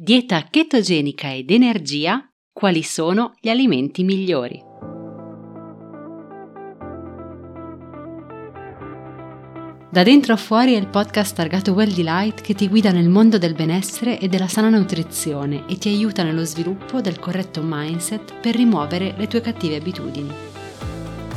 Dieta chetogenica ed energia, quali sono gli alimenti migliori? Da dentro a fuori è il podcast targato Well Delight che ti guida nel mondo del benessere e della sana nutrizione e ti aiuta nello sviluppo del corretto mindset per rimuovere le tue cattive abitudini.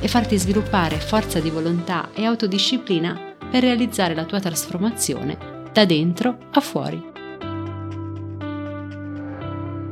e farti sviluppare forza di volontà e autodisciplina per realizzare la tua trasformazione da dentro a fuori.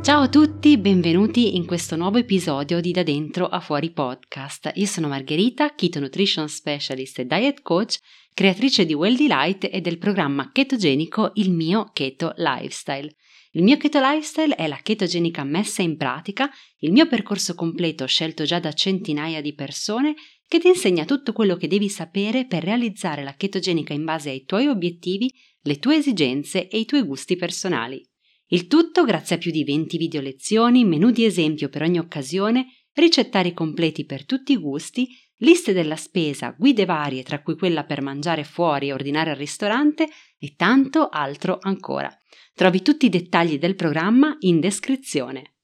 Ciao a tutti, benvenuti in questo nuovo episodio di Da Dentro a Fuori podcast. Io sono Margherita, Keto Nutrition Specialist e Diet Coach, creatrice di Well Delight e del programma chetogenico Il mio Keto Lifestyle. Il mio keto lifestyle è la chetogenica messa in pratica, il mio percorso completo scelto già da centinaia di persone che ti insegna tutto quello che devi sapere per realizzare la chetogenica in base ai tuoi obiettivi, le tue esigenze e i tuoi gusti personali. Il tutto grazie a più di 20 video lezioni, menu di esempio per ogni occasione, ricettari completi per tutti i gusti, liste della spesa, guide varie tra cui quella per mangiare fuori e ordinare al ristorante e tanto altro ancora. Trovi tutti i dettagli del programma in descrizione.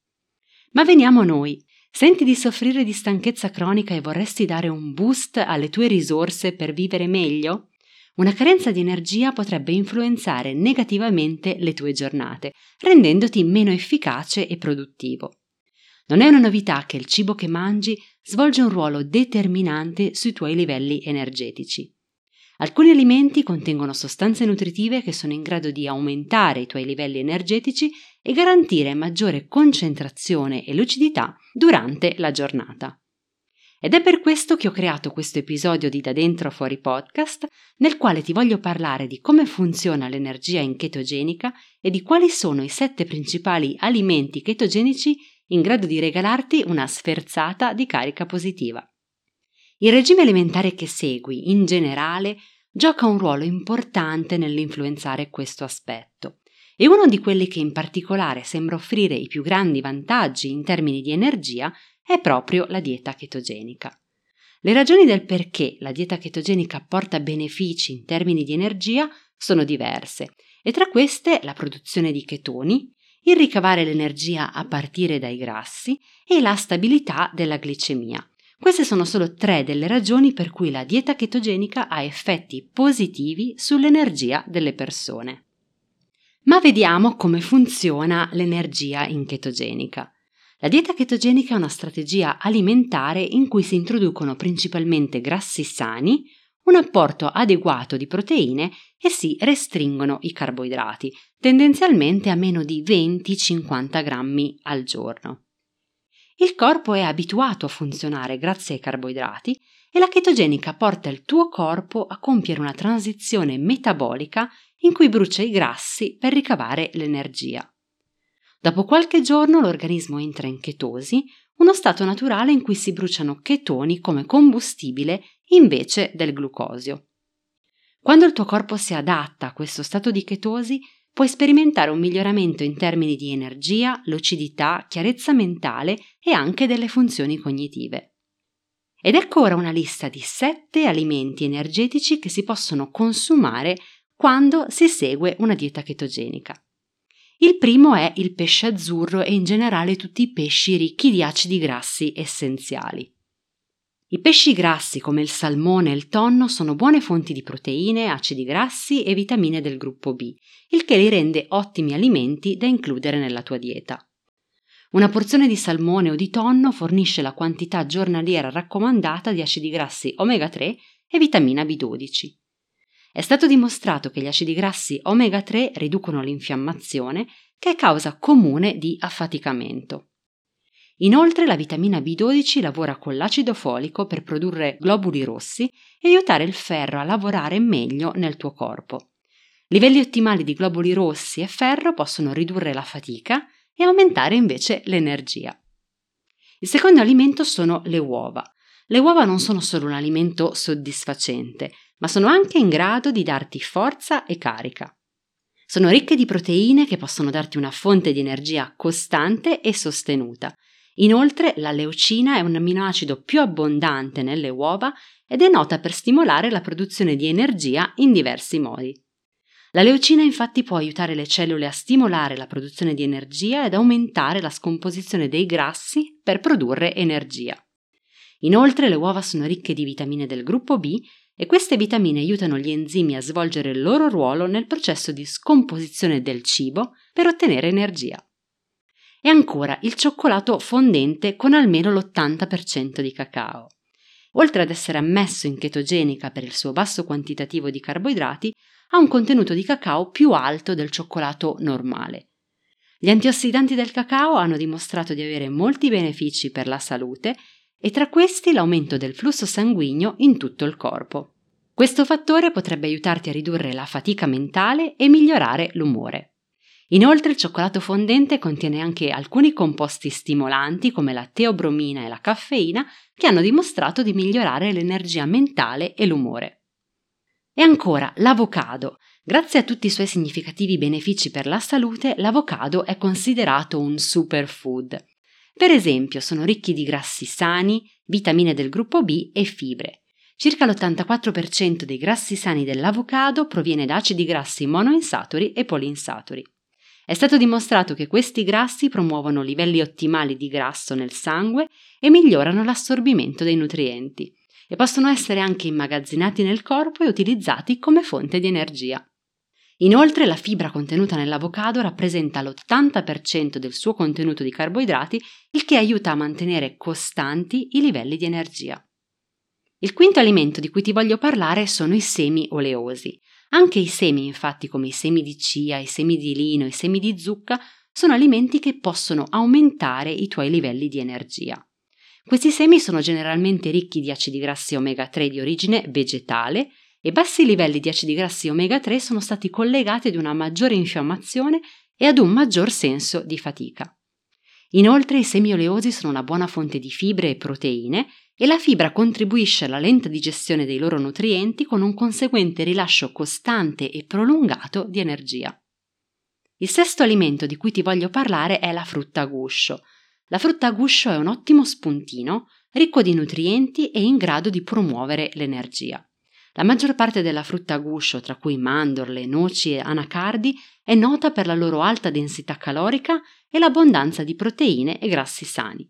Ma veniamo a noi. Senti di soffrire di stanchezza cronica e vorresti dare un boost alle tue risorse per vivere meglio? Una carenza di energia potrebbe influenzare negativamente le tue giornate, rendendoti meno efficace e produttivo. Non è una novità che il cibo che mangi svolge un ruolo determinante sui tuoi livelli energetici. Alcuni alimenti contengono sostanze nutritive che sono in grado di aumentare i tuoi livelli energetici e garantire maggiore concentrazione e lucidità durante la giornata. Ed è per questo che ho creato questo episodio di Da Dentro Fuori podcast, nel quale ti voglio parlare di come funziona l'energia in chetogenica e di quali sono i sette principali alimenti chetogenici in grado di regalarti una sferzata di carica positiva. Il regime alimentare che segui, in generale, gioca un ruolo importante nell'influenzare questo aspetto e uno di quelli che in particolare sembra offrire i più grandi vantaggi in termini di energia è proprio la dieta chetogenica. Le ragioni del perché la dieta chetogenica porta benefici in termini di energia sono diverse e tra queste la produzione di chetoni, il ricavare l'energia a partire dai grassi e la stabilità della glicemia, queste sono solo tre delle ragioni per cui la dieta chetogenica ha effetti positivi sull'energia delle persone. Ma vediamo come funziona l'energia in chetogenica. La dieta chetogenica è una strategia alimentare in cui si introducono principalmente grassi sani, un apporto adeguato di proteine e si restringono i carboidrati, tendenzialmente a meno di 20-50 grammi al giorno. Il corpo è abituato a funzionare grazie ai carboidrati e la chetogenica porta il tuo corpo a compiere una transizione metabolica in cui brucia i grassi per ricavare l'energia. Dopo qualche giorno l'organismo entra in chetosi, uno stato naturale in cui si bruciano chetoni come combustibile invece del glucosio. Quando il tuo corpo si adatta a questo stato di chetosi, puoi sperimentare un miglioramento in termini di energia, lucidità, chiarezza mentale e anche delle funzioni cognitive. Ed ecco ora una lista di sette alimenti energetici che si possono consumare quando si segue una dieta chetogenica. Il primo è il pesce azzurro e in generale tutti i pesci ricchi di acidi grassi essenziali. I pesci grassi come il salmone e il tonno sono buone fonti di proteine, acidi grassi e vitamine del gruppo B, il che li rende ottimi alimenti da includere nella tua dieta. Una porzione di salmone o di tonno fornisce la quantità giornaliera raccomandata di acidi grassi omega 3 e vitamina B12. È stato dimostrato che gli acidi grassi omega 3 riducono l'infiammazione, che è causa comune di affaticamento. Inoltre la vitamina B12 lavora con l'acido folico per produrre globuli rossi e aiutare il ferro a lavorare meglio nel tuo corpo. Livelli ottimali di globuli rossi e ferro possono ridurre la fatica e aumentare invece l'energia. Il secondo alimento sono le uova. Le uova non sono solo un alimento soddisfacente, ma sono anche in grado di darti forza e carica. Sono ricche di proteine che possono darti una fonte di energia costante e sostenuta. Inoltre la leucina è un amminoacido più abbondante nelle uova ed è nota per stimolare la produzione di energia in diversi modi. La leucina infatti può aiutare le cellule a stimolare la produzione di energia ed aumentare la scomposizione dei grassi per produrre energia. Inoltre le uova sono ricche di vitamine del gruppo B e queste vitamine aiutano gli enzimi a svolgere il loro ruolo nel processo di scomposizione del cibo per ottenere energia. E ancora il cioccolato fondente con almeno l'80% di cacao. Oltre ad essere ammesso in chetogenica per il suo basso quantitativo di carboidrati, ha un contenuto di cacao più alto del cioccolato normale. Gli antiossidanti del cacao hanno dimostrato di avere molti benefici per la salute e tra questi l'aumento del flusso sanguigno in tutto il corpo. Questo fattore potrebbe aiutarti a ridurre la fatica mentale e migliorare l'umore. Inoltre il cioccolato fondente contiene anche alcuni composti stimolanti come la teobromina e la caffeina che hanno dimostrato di migliorare l'energia mentale e l'umore. E ancora l'avocado. Grazie a tutti i suoi significativi benefici per la salute, l'avocado è considerato un superfood. Per esempio, sono ricchi di grassi sani, vitamine del gruppo B e fibre. Circa l'84% dei grassi sani dell'avocado proviene da acidi grassi monoinsaturi e polinsaturi. È stato dimostrato che questi grassi promuovono livelli ottimali di grasso nel sangue e migliorano l'assorbimento dei nutrienti e possono essere anche immagazzinati nel corpo e utilizzati come fonte di energia. Inoltre la fibra contenuta nell'avocado rappresenta l'80% del suo contenuto di carboidrati, il che aiuta a mantenere costanti i livelli di energia. Il quinto alimento di cui ti voglio parlare sono i semi oleosi. Anche i semi, infatti, come i semi di chia, i semi di lino, i semi di zucca, sono alimenti che possono aumentare i tuoi livelli di energia. Questi semi sono generalmente ricchi di acidi grassi omega 3 di origine vegetale e bassi livelli di acidi grassi omega 3 sono stati collegati ad una maggiore infiammazione e ad un maggior senso di fatica. Inoltre i semi oleosi sono una buona fonte di fibre e proteine e la fibra contribuisce alla lenta digestione dei loro nutrienti con un conseguente rilascio costante e prolungato di energia. Il sesto alimento di cui ti voglio parlare è la frutta a guscio, la frutta a guscio è un ottimo spuntino, ricco di nutrienti e in grado di promuovere l'energia. La maggior parte della frutta a guscio, tra cui mandorle, noci e anacardi, è nota per la loro alta densità calorica e l'abbondanza di proteine e grassi sani.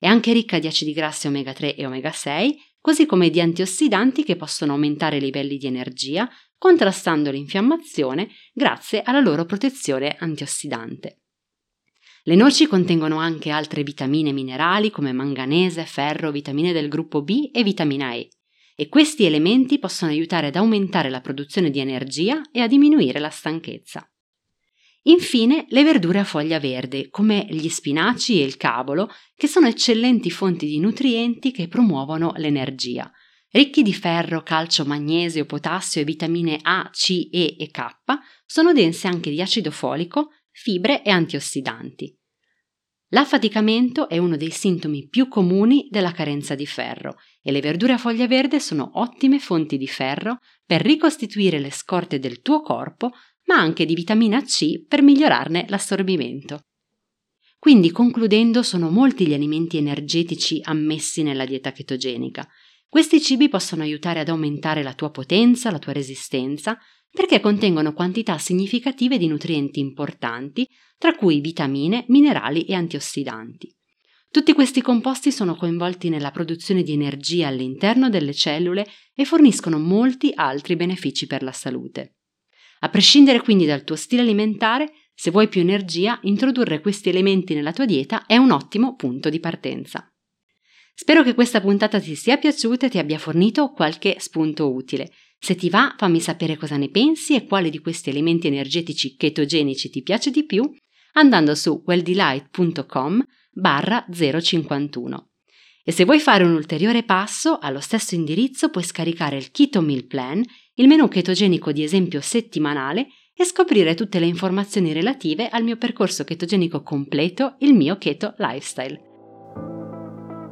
È anche ricca di acidi grassi omega 3 e omega 6, così come di antiossidanti che possono aumentare i livelli di energia, contrastando l'infiammazione grazie alla loro protezione antiossidante. Le noci contengono anche altre vitamine minerali come manganese, ferro, vitamine del gruppo B e vitamina E e questi elementi possono aiutare ad aumentare la produzione di energia e a diminuire la stanchezza. Infine, le verdure a foglia verde, come gli spinaci e il cavolo, che sono eccellenti fonti di nutrienti che promuovono l'energia. Ricchi di ferro, calcio, magnesio, potassio e vitamine A, C, E e K, sono dense anche di acido folico, fibre e antiossidanti. L'affaticamento è uno dei sintomi più comuni della carenza di ferro e le verdure a foglia verde sono ottime fonti di ferro per ricostituire le scorte del tuo corpo, ma anche di vitamina C per migliorarne l'assorbimento. Quindi, concludendo, sono molti gli alimenti energetici ammessi nella dieta chetogenica. Questi cibi possono aiutare ad aumentare la tua potenza, la tua resistenza, perché contengono quantità significative di nutrienti importanti, tra cui vitamine, minerali e antiossidanti. Tutti questi composti sono coinvolti nella produzione di energia all'interno delle cellule e forniscono molti altri benefici per la salute. A prescindere quindi dal tuo stile alimentare, se vuoi più energia, introdurre questi elementi nella tua dieta è un ottimo punto di partenza. Spero che questa puntata ti sia piaciuta e ti abbia fornito qualche spunto utile. Se ti va, fammi sapere cosa ne pensi e quale di questi elementi energetici chetogenici ti piace di più andando su welldelight.com barra 051. E se vuoi fare un ulteriore passo, allo stesso indirizzo puoi scaricare il Keto Meal Plan, il menù chetogenico di esempio settimanale e scoprire tutte le informazioni relative al mio percorso chetogenico completo, il mio Keto Lifestyle.